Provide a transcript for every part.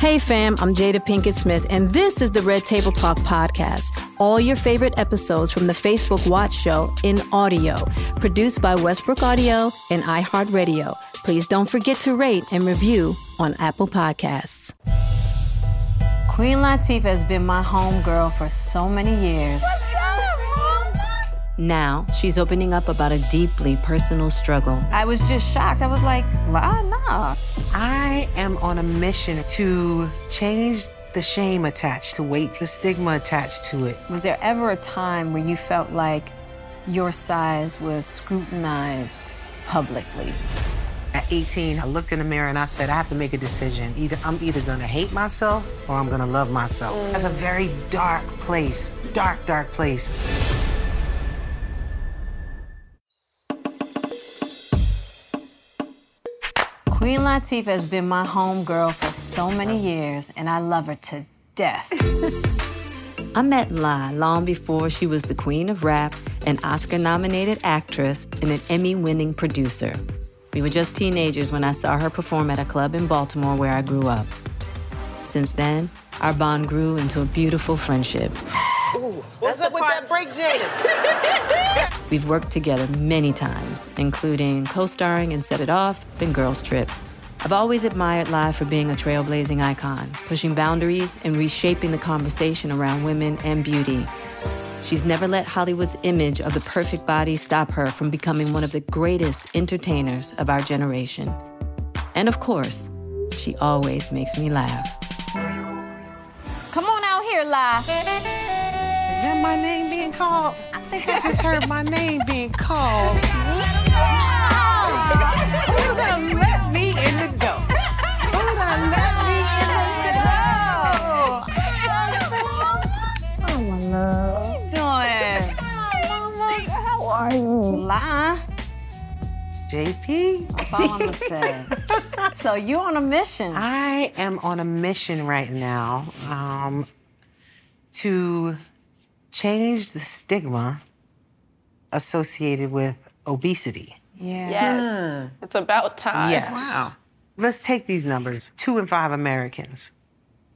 Hey fam, I'm Jada Pinkett Smith, and this is the Red Table Talk podcast. All your favorite episodes from the Facebook Watch Show in audio, produced by Westbrook Audio and iHeartRadio. Please don't forget to rate and review on Apple Podcasts. Queen Latifah has been my homegirl for so many years. Now she's opening up about a deeply personal struggle. I was just shocked. I was like, la, nah. I am on a mission to change the shame attached to weight, the stigma attached to it. Was there ever a time where you felt like your size was scrutinized publicly? At 18, I looked in the mirror and I said, I have to make a decision. Either I'm either gonna hate myself or I'm gonna love myself. That's a very dark place, dark, dark place. Queen Latifah has been my homegirl for so many years, and I love her to death. I met La long before she was the queen of rap, an Oscar nominated actress, and an Emmy winning producer. We were just teenagers when I saw her perform at a club in Baltimore where I grew up. Since then, our bond grew into a beautiful friendship. Ooh, what's up with that break, Jada? We've worked together many times, including co starring in Set It Off and Girls Trip. I've always admired Live for being a trailblazing icon, pushing boundaries and reshaping the conversation around women and beauty. She's never let Hollywood's image of the perfect body stop her from becoming one of the greatest entertainers of our generation. And of course, she always makes me laugh. Come on out here, La. Is that my name being called? I think I just heard my name being called. Who's gonna let me in the door? Who's gonna let me in the door? Oh, my love. What are you doing? How are you? La, JP? that's all I'm gonna say. so you're on a mission. I am on a mission right now um, to change the stigma associated with obesity. Yeah. Yes. It's about time. Yes. Wow. Let's take these numbers. Two in five Americans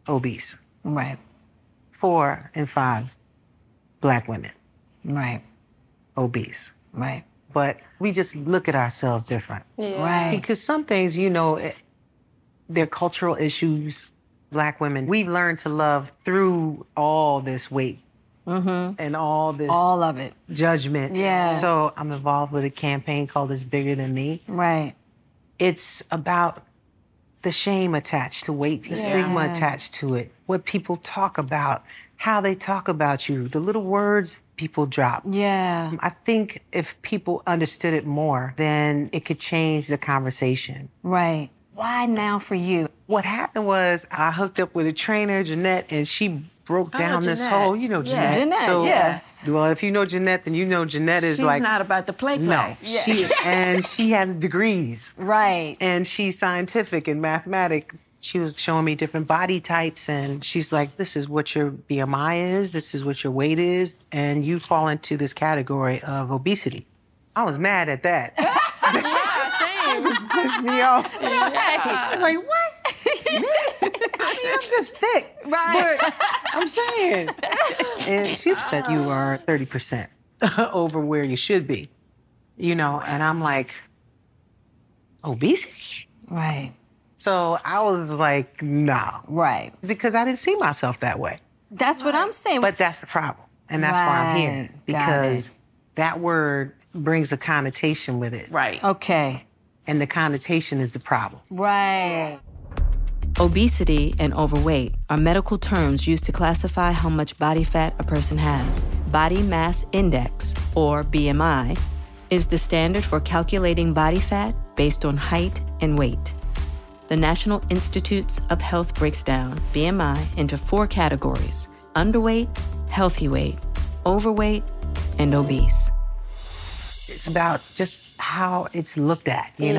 obese. Right, Four in five black women right, obese. right, But we just look at ourselves different. right. Because some things, you know, eh, they're cultural issues. Black women, we've learned to love through all this weight mm-hmm. and all this all of it judgment. Yeah. So I'm involved with a campaign called "It's Bigger Than Me." Right. It's about the shame attached to weight, the yeah. stigma attached to it, what people talk about, how they talk about you, the little words people drop. Yeah. I think if people understood it more, then it could change the conversation. Right. Why now for you? What happened was I hooked up with a trainer, Jeanette, and she broke oh, down this whole, you know, Jeanette. Yeah. Jeanette, so, yes. Well, if you know Jeanette, then you know Jeanette is she's like. She's not about the play play. No, yeah. she and she has degrees. Right. And she's scientific and mathematic. She was showing me different body types, and she's like, "This is what your BMI is. This is what your weight is, and you fall into this category of obesity." I was mad at that. yeah, same. just pissed me off. Yeah. I was like, "What?" I mean, I'm just thick. Right. But I'm saying. And she said you are 30% over where you should be. You know, and I'm like, obesity? Right. So I was like, no. Right. Because I didn't see myself that way. That's what I'm saying. But that's the problem. And that's right. why I'm here. Because that word brings a connotation with it. Right. Okay. And the connotation is the problem. Right. Obesity and overweight are medical terms used to classify how much body fat a person has. Body mass index, or BMI, is the standard for calculating body fat based on height and weight. The National Institutes of Health breaks down BMI into four categories underweight, healthy weight, overweight, and obese it's about just how it's looked at, you yeah.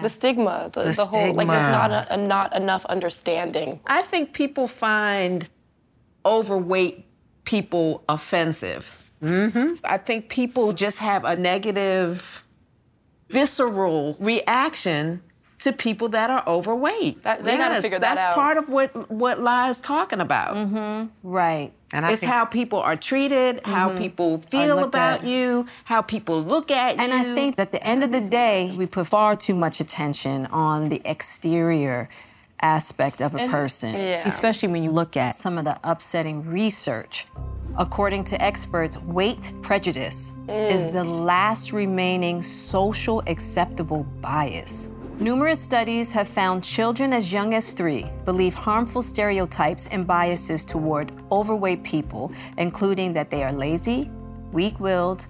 know? The stigma, the, the, the whole, stigma. like, there's not, a, a, not enough understanding. I think people find overweight people offensive. Mm-hmm. I think people just have a negative, visceral reaction to people that are overweight. That, they yes, gotta figure that that's out. part of what what La's talking about. Mm-hmm. Right. And it's think, how people are treated, mm-hmm. how people feel about at. you, how people look at and you. And I think that at the end of the day, we put far too much attention on the exterior aspect of a and, person, yeah. especially when you look at some of the upsetting research. According to experts, weight prejudice mm. is the last remaining social acceptable bias. Numerous studies have found children as young as three believe harmful stereotypes and biases toward overweight people, including that they are lazy, weak willed,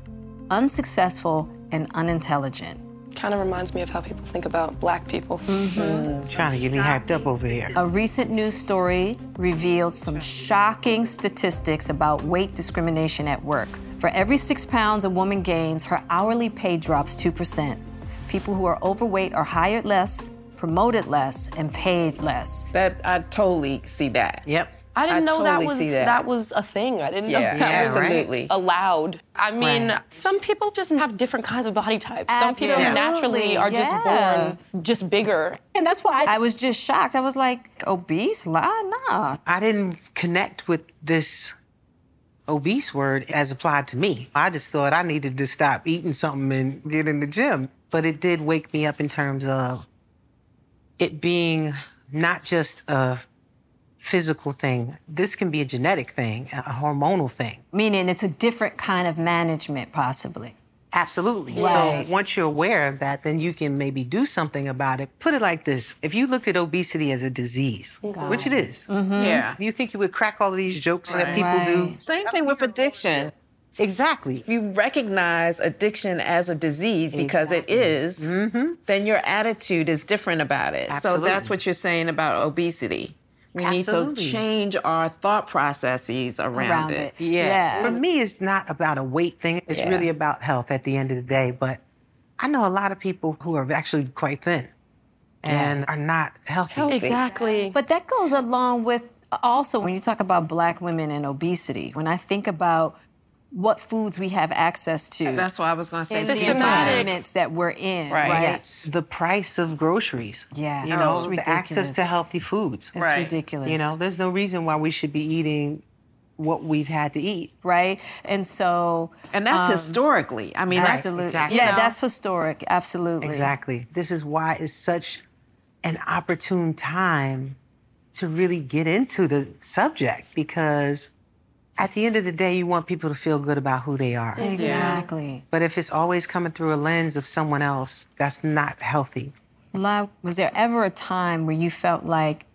unsuccessful, and unintelligent. Kind of reminds me of how people think about black people. Mm-hmm. Mm, trying to get me hyped up over here. A recent news story revealed some shocking statistics about weight discrimination at work. For every six pounds a woman gains, her hourly pay drops 2% people who are overweight are hired less, promoted less, and paid less. That I totally see that. Yep. I didn't I know totally that was that. that. was a thing. I didn't yeah, know that yeah, was absolutely. allowed. I mean, right. some people just have different kinds of body types. Absolutely. Some people naturally are yeah. just born just bigger. And that's why I was just shocked. I was like, obese? Nah. I didn't connect with this obese word as applied to me. I just thought I needed to stop eating something and get in the gym. But it did wake me up in terms of it being not just a physical thing. This can be a genetic thing, a hormonal thing. Meaning it's a different kind of management, possibly. Absolutely. Right. So once you're aware of that, then you can maybe do something about it. Put it like this if you looked at obesity as a disease, God. which it is, mm-hmm. yeah. do you think you would crack all of these jokes right. that people right. do? Same thing with addiction. Exactly. If you recognize addiction as a disease because exactly. it is, mm-hmm. then your attitude is different about it. Absolutely. So that's what you're saying about obesity. We Absolutely. need to change our thought processes around, Around it. it. Yeah. Yeah. For me, it's not about a weight thing. It's Yeah. really about health at the end of the day. But I know a lot of people who are actually quite thin and are not healthy. healthy. Exactly. But that goes along with also when you talk about black women and obesity. When I think about what foods we have access to. That's what I was going to say. in the environments that we're in, Right. right? Yes. The price of groceries. Yeah. You Oh, know, it's the access to healthy foods. It's Right. ridiculous. You know, there's no reason why we should be eating what we've had to eat. right? And so, And that's um, historically. I mean, that's absolutely, exactly. yeah, you know. that's historic, absolutely, Exactly. This is why it's such an opportune time to really get into the subject because At the end of the day, you want people to feel good about who they are. Exactly. But if it's always coming through a lens of someone else, that's not healthy. La, was there ever a time where you felt like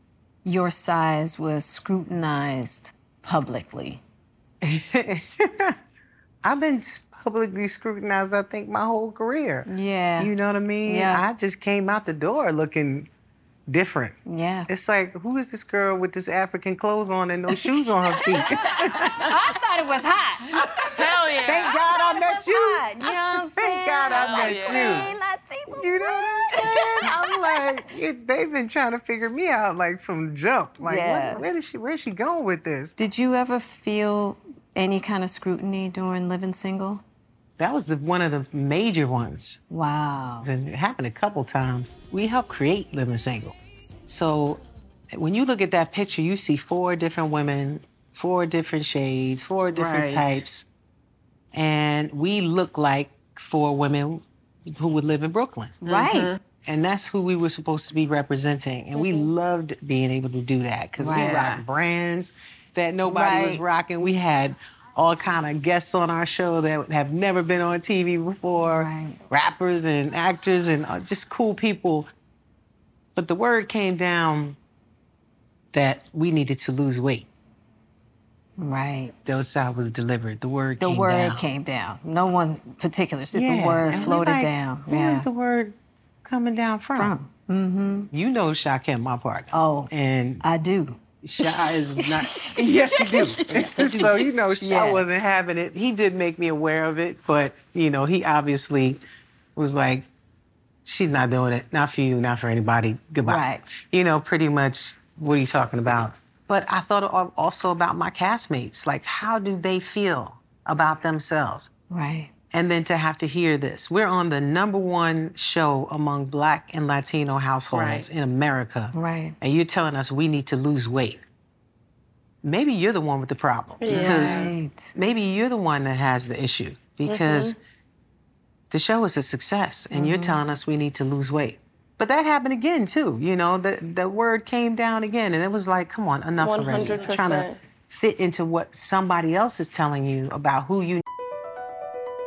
your size was scrutinized publicly? I've been publicly scrutinized, I think, my whole career. Yeah. You know what I mean? Yeah. I just came out the door looking different. Yeah. It's like, who is this girl with this African clothes on and no shoes on her feet? I thought it was hot. Hell yeah. Thank God I met you. Hot, you know what I'm saying? Thank God I was met like, you. You know what I'm saying? I'm like, it- they've been trying to figure me out like from jump. Like, Yeah. what, where is she? Where's she going with this? Did you ever feel any kind of scrutiny during living single? That was the one of the major ones. Wow. And it happened a couple times. We helped create Living Single. So when you look at that picture, you see four different women, four different shades, four different Right. types. And we look like four women who would live in Brooklyn. Right. Mhm. And that's who we were supposed to be representing. And we loved being able to do that because Right. we rocked brands that nobody was rocking. We had all kind of guests on our show that have never been on TV before, rappers and actors and uh, just cool people. But the word came down that we needed to lose weight. Right. That's how was delivered. The word The came word down. came down. No one particular said Yeah, the word floated like, down. Where's yeah. the word coming down from? From. Mm-hmm. You know Shakim, my partner. Oh, and I do. Sha is not. yes, you do. Yes, I do. so you know, Sha Yes. wasn't having it. He did make me aware of it, but you know, he obviously was like, "She's not doing it. Not for you. Not for anybody. Goodbye." Right. You know, pretty much. What are you talking about? But I thought al- also about my castmates. Like, how do they feel about themselves? Right. And then to have to hear this. We're on the number one show among Black and Latino households Right. in America. Right. And you're telling us we need to lose weight. Maybe you're the one with the problem. Because Right. maybe you're the one that has the issue. Because the show is a success and you're mm-hmm. telling us we need to lose weight. But that happened again too. You know, the the word came down again and it was like, come on, enough already. You're Trying to fit into what somebody else is telling you about who you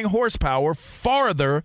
horsepower farther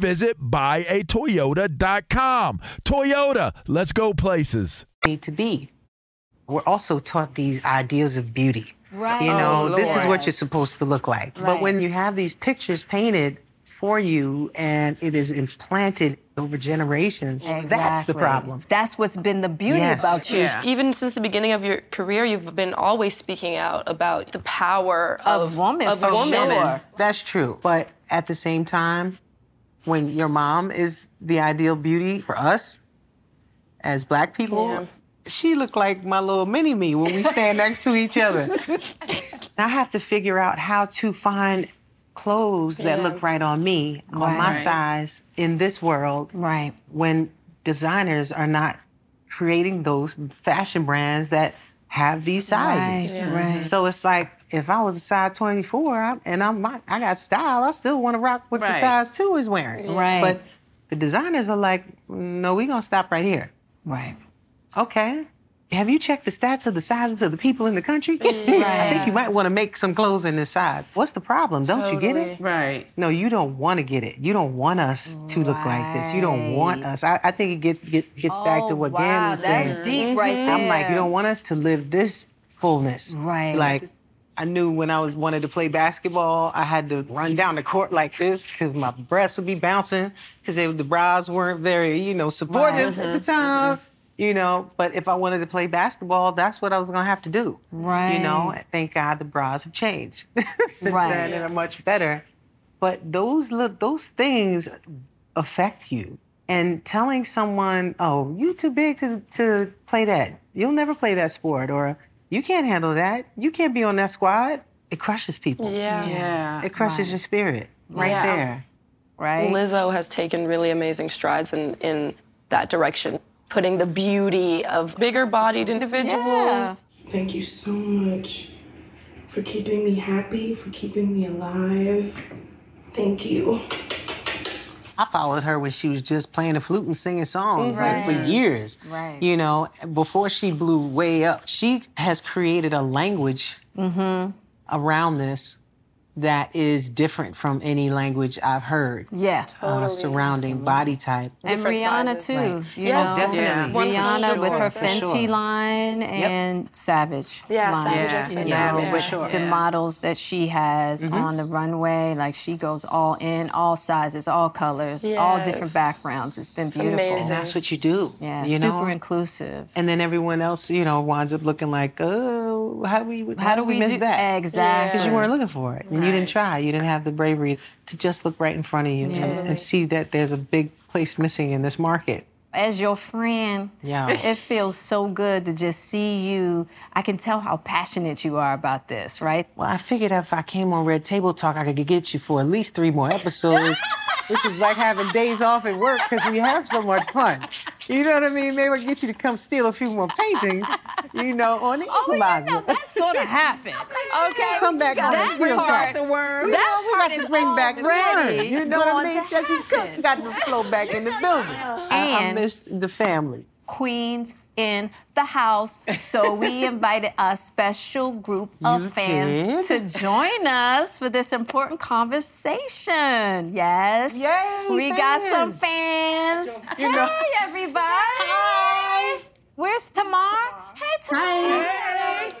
visit buyatoyota.com. Toyota, let's go places. Need to be. We're also taught these ideals of beauty. Right. You know, Oh, this is what you're supposed to look like. But when you have these pictures painted for you and it is implanted over generations, that's the problem. That's what's been the beauty Yes. about you. Even since the beginning of your career, you've been always speaking out about the power of, Of woman, Of for woman. sure. That's true. But at the same time, when your mom is the ideal beauty for us as black people, Yeah. she looked like my little mini me when we stand next to each other. I have to figure out how to find clothes that look right on me, on my size in this world. Right. When designers are not creating those fashion brands that have these sizes. Right, Yeah. Mm-hmm. right. So it's like if I was a size 24 I- and I'm I got style, I still want to rock what the size two is wearing. Right. But the designers are like, no, we're gonna stop right here. Right. Okay. Have you checked the stats of the sizes of the people in the country? I think you might want to make some clothes in this size. What's the problem? Don't you get it? Right. No, you don't want to get it. You don't want us to look like this. You don't want us. I, I think it gets get, gets back to Oh, what wow, Dan was saying. that's deep right there. I'm like, you don't want us to live this fullness. Right. Like, I knew when I was wanted to play basketball, I had to run down the court like this because my breasts would be bouncing because the bras weren't very, you know, supportive Right. at the mm-hmm. time. Mm-hmm. You know, but if I wanted to play basketball, that's what I was gonna have to do. Right. You know, thank God the bras have changed since Right. then and are much better. But those those things affect you. And telling someone, "Oh, you too big to to play that. You'll never play that sport," or "You can't handle that. You can't be on that squad." It crushes people. Yeah. Yeah. It crushes your spirit right Yeah. there. Right. Lizzo has taken really amazing strides in, in that direction, putting the beauty of bigger bodied individuals. Yeah. Thank you so much for keeping me happy, for keeping me alive. Thank you. I followed her when she was just playing the flute and singing songs, like for years. Right. You know, before she blew way up, she has created a language Mm-hmm. around this that is different from any language I've heard. Yeah. uh, surrounding body type. And Different Rihanna sizes, too. right. You Yes, know, definitely. Rihanna For with her for Fenty sure. line and Savage Yeah, line. Savage Yeah, X You Men. know, Savage, with sure. the models that she has Mm-hmm. on the runway, like she goes all in, all sizes, all colors, all different backgrounds. It's been beautiful. amazing. And that's what you do. Yeah, you super know? inclusive. And then everyone else, you know, winds up looking like, oh, how do we, How do we miss do that? exactly? Because you weren't looking for it. And you didn't try. You didn't have the bravery to just look right in front of you and- and see that there's a big place missing in this market. As your friend, Yeah. it feels so good to just see you. I can tell how passionate you are about this, right? Well, I figured if I came on Red Table Talk, I could get you for at least three more episodes, which is like having days off at work because we have so much fun. You know what I mean? Maybe I can get you to come steal a few more paintings, you know, on the Oh, you equalizer. know that's gonna happen. okay, Come back got on and that steal part. something. That You know, we part got is to bring back the already fun. You know what I mean? to Jesse happen. got the flow back in the building. I, I missed the family. queens in the house. So we invited a special group of You fans did? to join us for this important conversation. Yes. Yay, We got some fans. fans. You know- Hey, everybody. Hi. Where's Tamar? Hey, Tamar.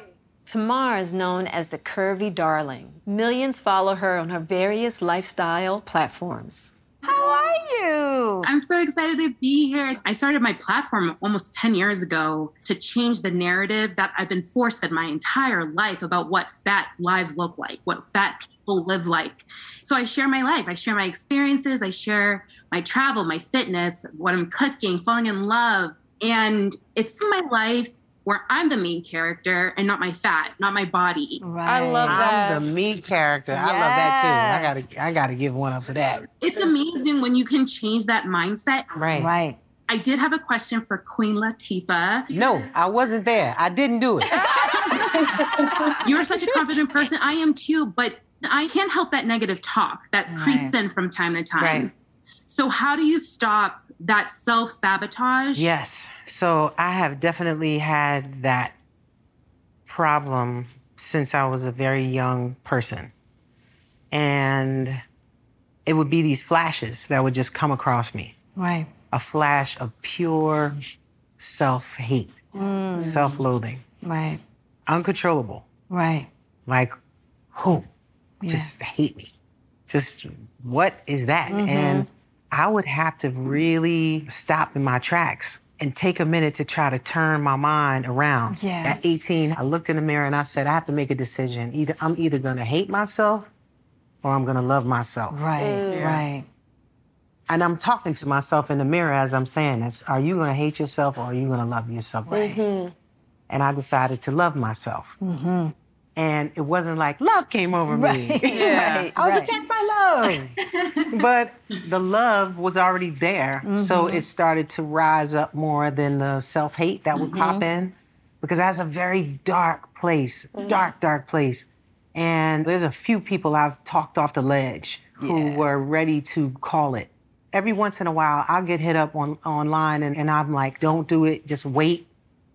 Tamar is known as the curvy darling. Millions follow her on her various lifestyle platforms. How are you? I'm so excited to be here. I started my platform almost 10 years ago to change the narrative that I've been forced fed my entire life about what fat lives look like, what fat people live like. So I share my life, I share my experiences, I share my travel, my fitness, what I'm cooking, falling in love. And it's my life where I'm the main character and not my fat, not my body. Right. I love that. I'm the me character. I love that too. I gotta I gotta give one up for that. It's amazing when you can change that mindset. Right. Right. I did have a question for Queen Latifah. No, I wasn't there. I didn't do it. You're such a confident person. I am too, but I can't help that negative talk that creeps in from time to time. Right. So how do you stop that self-sabotage? Yes. So I have definitely had that problem since I was a very young person. And it would be these flashes that would just come across me. Right. A flash of pure self hate, Mm. self loathing, Right. uncontrollable. Right. Like, who? Yeah. Just hate me. Just what is that? Mhm. And I would have to really stop in my tracks and take a minute to try to turn my mind around. Yeah. At 18, I looked in the mirror and I said, I have to make a decision. Either I'm either gonna hate myself or I'm gonna love myself. Right. Right. And I'm talking to myself in the mirror as I'm saying this. Are you gonna hate yourself or are you gonna love yourself? Mm-hmm. And I decided to love myself. Mm-hmm. And it wasn't like love came over me. Right, Yeah. right, I was right. attacked by love. but the love was already there. So Mhm. it started to rise up more than the self hate that would pop Mhm. in. Because that's a very dark place, dark, dark place. And there's a few people I've talked off the ledge who were ready to call it. Every once in a while, I'll get hit up on online and, and I'm like, don't do it, just wait.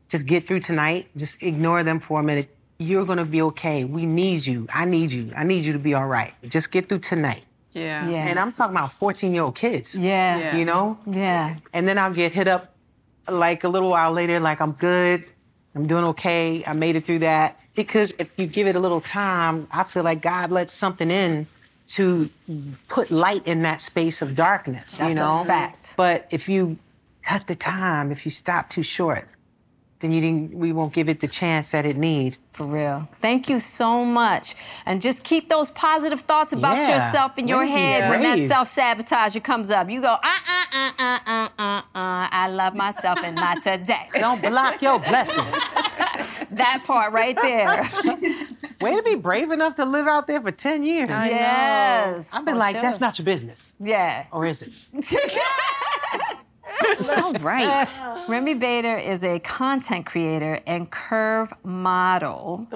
Just get through tonight. Just ignore them for a minute. You're gonna be okay. We need you. I need you. I need you to be all right. Just get through tonight. Yeah. Yeah. And I'm talking about 14 year old kids. Yeah. Yeah. You know? Yeah. And then I'll get hit up like a little while later, like I'm good. I'm doing okay. I made it through that. Because if you give it a little time, I feel like God lets something in to put light in that space of darkness. That's you a know? fact. But if you cut the time, if you stop too short, then you didn't we won't give it the chance that it needs. For real. Thank you so much. And just keep those positive thoughts about Yeah. yourself in your Let it be head when that self sabotage comes up. You go, uh uh uh uh uh uh uh. I love myself and not today. Don't block your blessings. that part right there. Way to be brave enough to live out there for 10 years. I know. Yes, I've been for like, sure. that's not your business. Yeah. Or is it? All right. Remi Bader is a content creator and curve model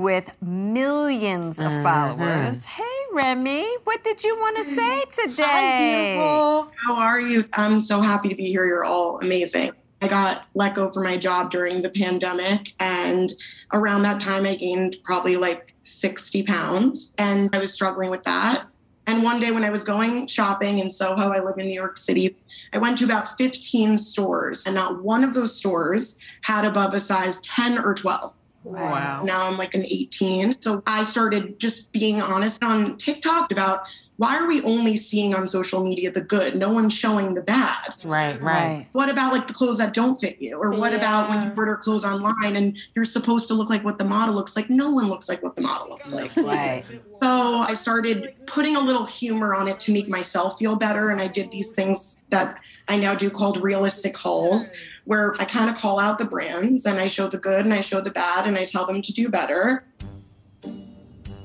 with millions of Mm-hmm. followers. Hey, Remi, what did you want to say today? Hi, How are you? I'm so happy to be here. You're all amazing. I got let go from my job during the pandemic, and around that time, I gained probably like 60 pounds, and I was struggling with that. And one day, when I was going shopping in Soho, I live in New York City, I went to about 15 stores, and not one of those stores had above a size 10 or 12. Wow. Now I'm like an 18. So I started just being honest on TikTok about why are we only seeing on social media the good? No one's showing the bad. Right, right. What about like the clothes that don't fit you? Or what about when you order clothes online and you're supposed to look like what the model looks like? No one looks like what the model looks like. Right. So I started putting a little humor on it to make myself feel better. And I did these things that I now do called realistic hauls, where I kind of call out the brands and I show the good and I show the bad and I tell them to do better.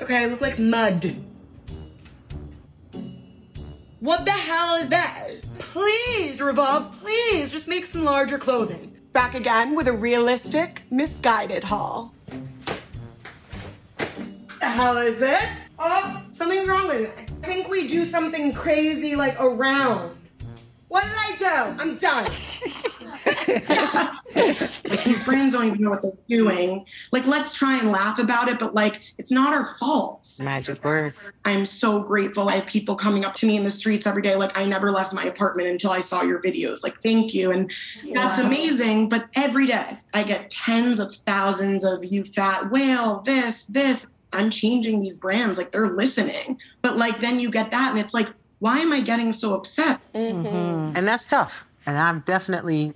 Okay, I look like mud. What the hell is that? Please, Revolve, please, just make some larger clothing. Back again with a realistic, misguided haul. The hell is it? Oh, something's wrong with it. I think we do something crazy like around. What did I do? I'm done. These brands don't even know what they're doing. Like, let's try and laugh about it, but like, it's not our fault. Magic words. I'm so grateful. I have people coming up to me in the streets every day, like, I never left my apartment until I saw your videos. Like, thank you. And that's amazing. But every day I get tens of thousands of you fat whale, this, this. I'm changing these brands. Like, they're listening. But like, then you get that, and it's like, why am I getting so upset? Mm-hmm. And that's tough. And I've definitely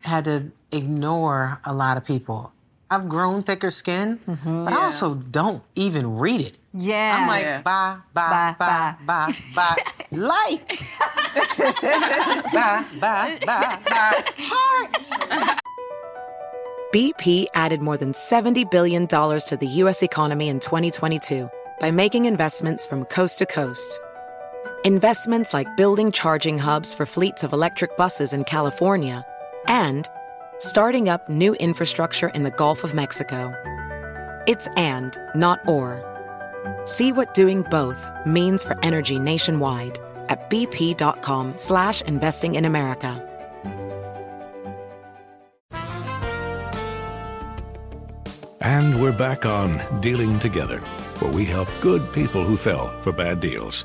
had to ignore a lot of people. I've grown thicker skin, mm-hmm. but I also don't even read it. Yeah. I'm like, Yeah. bye, bye, bye, bye, bye, Like. bye, bye, bye, bye. Heart. BP added more than $70 billion to the U.S. economy in 2022 by making investments from coast to coast. Investments like building charging hubs for fleets of electric buses in California and starting up new infrastructure in the Gulf of Mexico. It's and, not or. See what doing both means for energy nationwide at bp.com slash investing in America. And we're back on Dealing Together, where we help good people who fell for bad deals.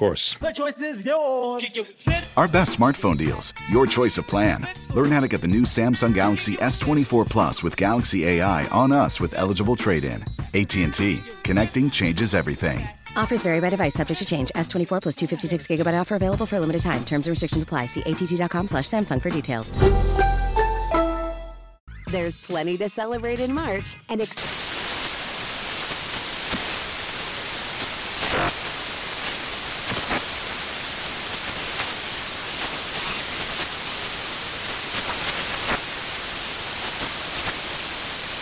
Of course. The choice is yours. Our best smartphone deals, your choice of plan. Learn how to get the new Samsung Galaxy S24 Plus with Galaxy AI on us with eligible trade-in. AT&T. Connecting changes everything. Offers vary by device, subject to change. S24 plus 256 gigabyte offer available for a limited time. Terms and restrictions apply. See att.com slash Samsung for details. There's plenty to celebrate in March and ex-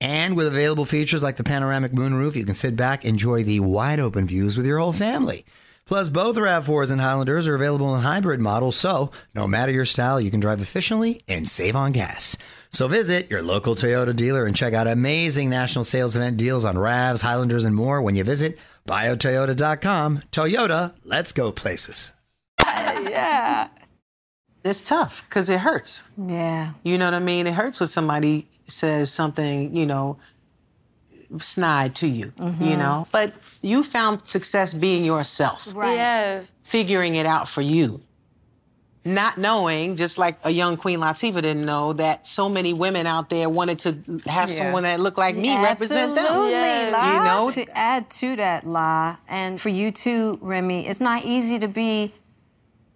And with available features like the panoramic moonroof, you can sit back, enjoy the wide open views with your whole family. Plus, both RAV4s and Highlanders are available in hybrid models, so no matter your style, you can drive efficiently and save on gas. So visit your local Toyota dealer and check out amazing national sales event deals on RAVs, Highlanders, and more when you visit buyatoyota.com. Toyota, let's go places. yeah. It's tough because it hurts. Yeah. You know what I mean? It hurts when somebody says something, you know, snide to you, you Mhm. know? But you found success being yourself. Right. Yes. Figuring it out for you. Not knowing, just like a young Queen Latifah didn't know, that so many women out there wanted to have Yeah. someone that looked like me represent them. Absolutely, La. You know? To add to that, La, and for you too, Remi, it's not easy to be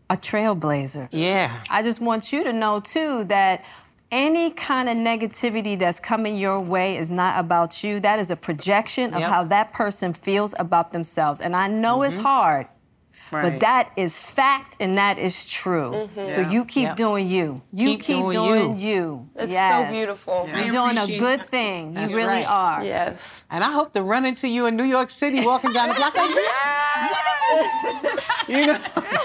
a trailblazer. Yeah. I just want you to know too that any kind of negativity that's coming your way is not about you. That is a projection of Yep. how that person feels about themselves. And I know it's Mhm. hard. Right. But that is fact and that is true. Mhm. So you keep Yep. doing you. You Keep keep, doing doing, you. you. It's so Yes. beautiful. You're doing a good thing. That's you really right. are. Yes. And I hope to run into you in New York City walking down the block like, you know?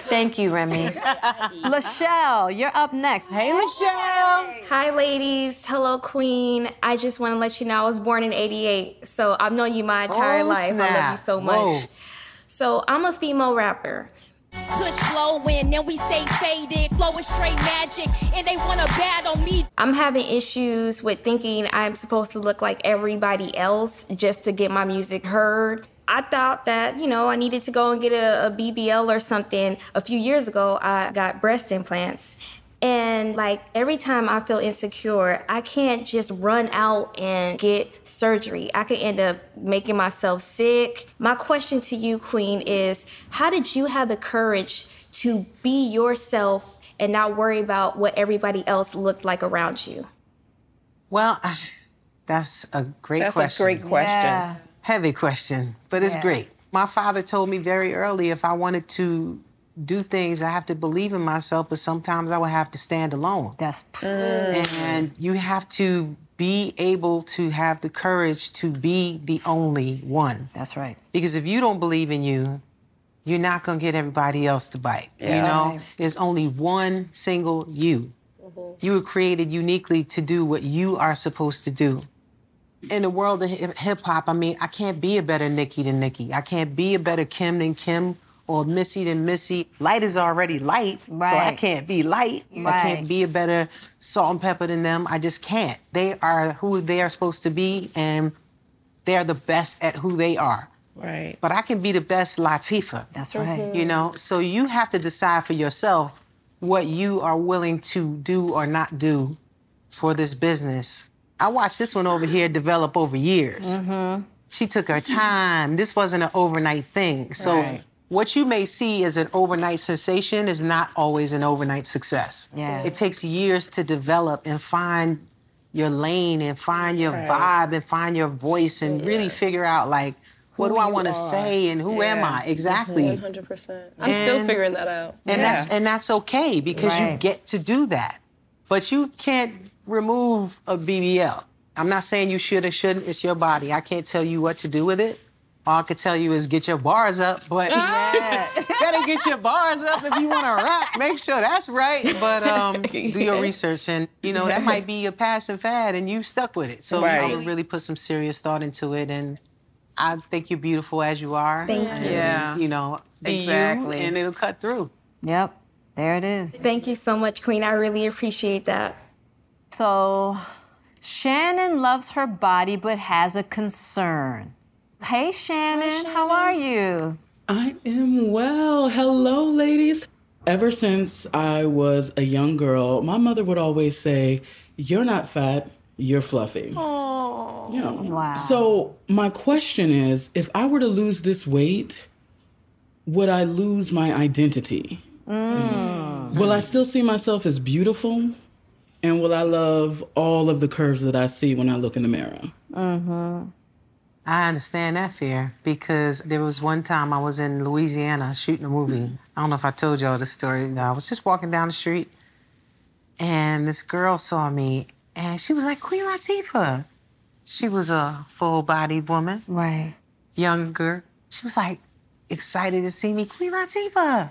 Thank you, Remi. Lachelle, you're up next. Hey, Lachelle. Hi, ladies. Hello, Queen. I just want to let you know I was born in 88, so I've known you my entire Oh, life. I love snap. you so much. Whoa. So, I'm a female rapper, Push flowing, then we say faded, flowing straight magic, and they wanna battle me. I'm having issues with thinking I'm supposed to look like everybody else just to get my music heard. I thought that, you know, I needed to go and get a, a BBL or something. A few years ago, I got breast implants. And like every time I feel insecure, I can't just run out and get surgery. I could end up making myself sick. My question to you, Queen, is how did you have the courage to be yourself and not worry about what everybody else looked like around you? Well, that's a great question. That's a great question. Yeah. Heavy question, but it's Yeah. great. My father told me very early if I wanted to do things, I have to believe in myself, but sometimes I would have to stand alone. That's mm. true. And you have to be able to have the courage to be the only one. That's right. Because if you don't believe in you, you're not going to get everybody else to bite. You know, Right. there's only one single you. Mm-hmm. You were created uniquely to do what you are supposed to do. In the world of hip hop, I mean, I can't be a better Nicki than Nicki. I can't be a better Kim than Kim or Missy than Missy. Light is already light, so I can't be light. I can't be a better Salt-N-Pepa than them. I just can't. They are who they are supposed to be, and they're the best at who they are. Right. But I can be the best Latifah. That's right. You know, so you have to decide for yourself what you are willing to do or not do for this business. I watched this one over here develop over years. Mm-hmm. She took her time. This wasn't an overnight thing. So Right. What you may see as an overnight sensation is not always an overnight success. Yeah. It takes years to develop and find your lane and find your Right. vibe and find your voice and really figure out like what Who do I want to say and who am I exactly? Mm-hmm. 100%. I'm still figuring that out. And that's and that's okay because you get to do that. But you can't remove a BBL. I'm not saying you should or shouldn't. It's your body. I can't tell you what to do with it. All I could tell you is get your bars up, but yeah, better get your bars up if you want to rap. Make sure that's right. But um, do your research, and you know that might be a passing fad, and you stuck with it. So I Right. would really put some serious thought into it, and I think you're beautiful as you are. Thank And, you. Yeah. You know, Exactly. you, and it'll cut through. Yep. There it is. Thank you so much, Queen. I really appreciate that. So, Shannon loves her body but has a concern. Hey, Shannon, how are you? I am well. Hello, ladies. Ever since I was a young girl, my mother would always say, You're not fat, you're fluffy. Oh. Yeah. Wow. So, my question is if I were to lose this weight, would I lose my identity? Mm. Will I still see myself as beautiful? And will I love all of the curves that I see when I look in the mirror? Mm-hmm. I understand that fear because there was one time I was in Louisiana shooting a movie. Mm. I don't know if I told y'all the story. I was just walking down the street and this girl saw me and she was like, Queen Latifah. She was a full bodied woman. Right. Younger. She was like excited to see me. Queen Latifah.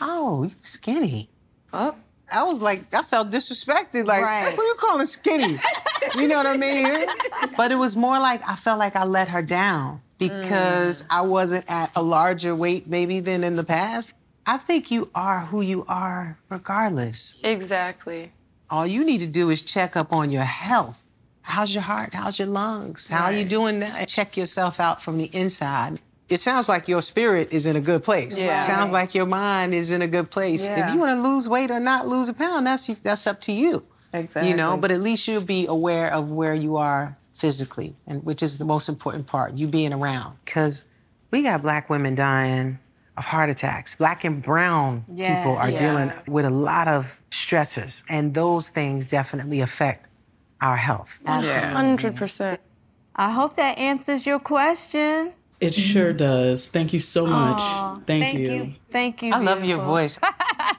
Oh, you skinny. Oh. I was like, I felt disrespected. Like, Right. who you calling skinny? you know what I mean? But it was more like I felt like I let her down because mm. I wasn't at a larger weight maybe than in the past. I think you are who you are regardless. Exactly. All you need to do is check up on your health. How's your heart? How's your lungs? How are you doing now? Check yourself out from the inside. It sounds like your spirit is in a good place. Yeah. It sounds like your mind is in a good place. Yeah. If you want to lose weight or not lose a pound, that's that's up to you. Exactly. You know, but at least you'll be aware of where you are physically, and which is the most important part, you being around. Because we got black women dying of heart attacks. Black and brown Yeah. people are Yeah. dealing with a lot of stressors, and those things definitely affect our health. Absolutely. Hundred percent. I hope that answers your question. It sure mm-hmm. does. Thank you so much. Aw, Thank, thank you. you. Thank you. I love your voice.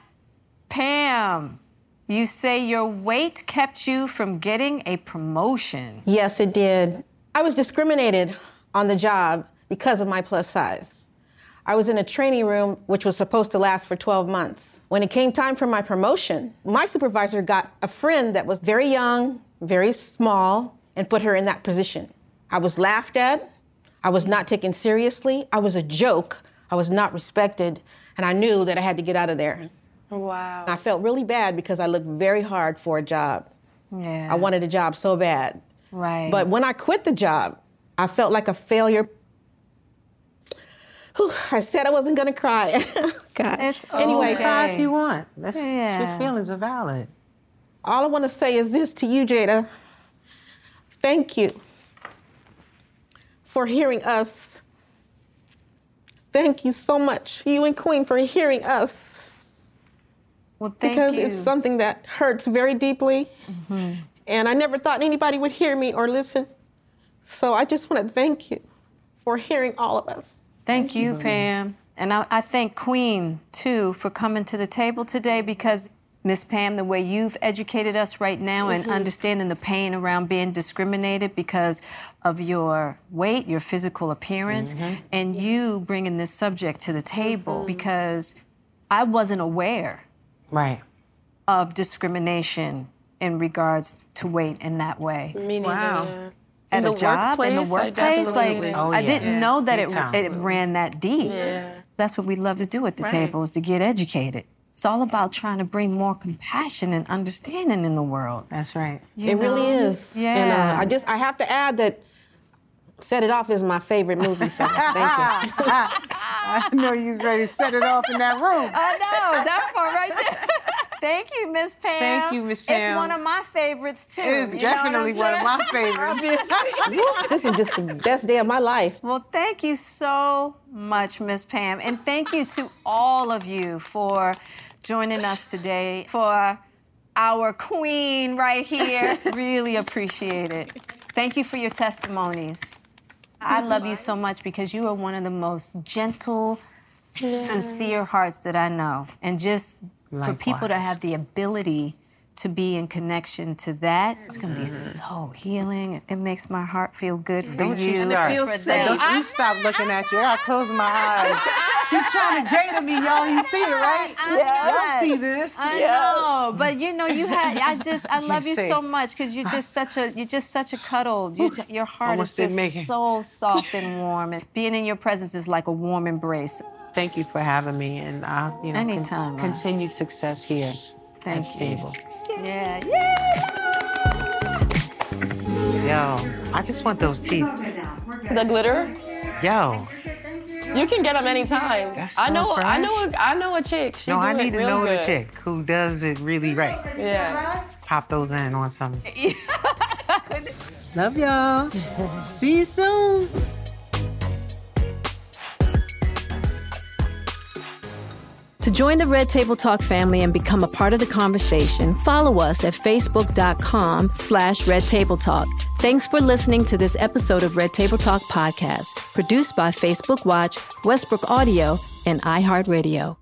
Pam, you say your weight kept you from getting a promotion. Yes, it did. I was discriminated on the job because of my plus size. I was in a training room which was supposed to last for 12 months. When it came time for my promotion, my supervisor got a friend that was very young, very small, and put her in that position. I was laughed at. I was not taken seriously. I was a joke. I was not respected. and I knew that I had to get out of there. Wow. And I felt really bad because I looked very hard for a job. Yeah. I wanted a job so bad. Right. But when I quit the job, I felt like a failure. Whew, I said I wasn't gonna cry. God. It's anyway, Cry if you want. That's, Yeah. Your feelings are valid. all I want to say is this to you, Jada. Thank you for hearing us. Thank you so much, you and Queen, for hearing us. Well, thank you. because you. it's something that hurts very deeply. Mhm. And I never thought anybody would hear me or listen. So I just want to thank you for hearing all of us. Thank you, Pam. And I, I thank Queen, too, for coming to the table today because, Miss Pam, the way you've educated us right now and Mhm. understanding the pain around being discriminated because of your weight, your physical appearance, Mm-hmm. and you bringing this subject to the table because I wasn't aware Right. of discrimination in regards to weight in that way. Me neither, Wow. yeah. At In a the job, in the workplace, I like did. Oh, I didn't Yeah. know that it, it ran that deep. Yeah. That's what we love to do at the Right. table is to get educated. It's all about trying to bring more compassion and understanding in the world. That's right. it really is. Yeah. And uh, I just I have to add that Set It Off is my favorite movie. So thank you. I know you was ready to set it off in that room. I know that part right there. Thank you, Miss Pam. Thank you, Miss Pam. It's one of my favorites too. It's definitely one of my favorites. This is just the best day of my life. Well, thank you so much, Miss Pam. And thank you to all of you for joining us today, for our queen right here. really appreciate it. Thank you for your testimonies. I love you so much because you are one of the most gentle, sincere hearts that I know. And just for people to have the ability to be in connection to that, it's going to be so healing. It makes my heart feel good for Don't you. you start. for them. Don't you stop looking at you. I close my eyes. She's trying to Jada me, y'all. You see it, right? Y'all see this? I know, but you know, you had. I just, I love you say. so much because you're just such a, you're just such a cuddle. You, your heart Almost is just make so soft and warm, and being in your presence is like a warm embrace. Thank you for having me, and uh, you know, con- Anytime, love. continued success here. Thank at you. Table. Yeah, yeah. Yo, I just want those teeth. The glitter? Yo, You can get them anytime. That's so I know. I know. A, I know a chick. She no, I need to know good. the chick who does it really right. Yeah. Pop those in on something. Love y'all. See you soon. To join the Red Table Talk family and become a part of the conversation, follow us at facebook.com slash Red Table Talk. Thanks for listening to this episode of Red Table Talk podcast, produced by Facebook Watch, Westbrook Audio, and iHeartRadio.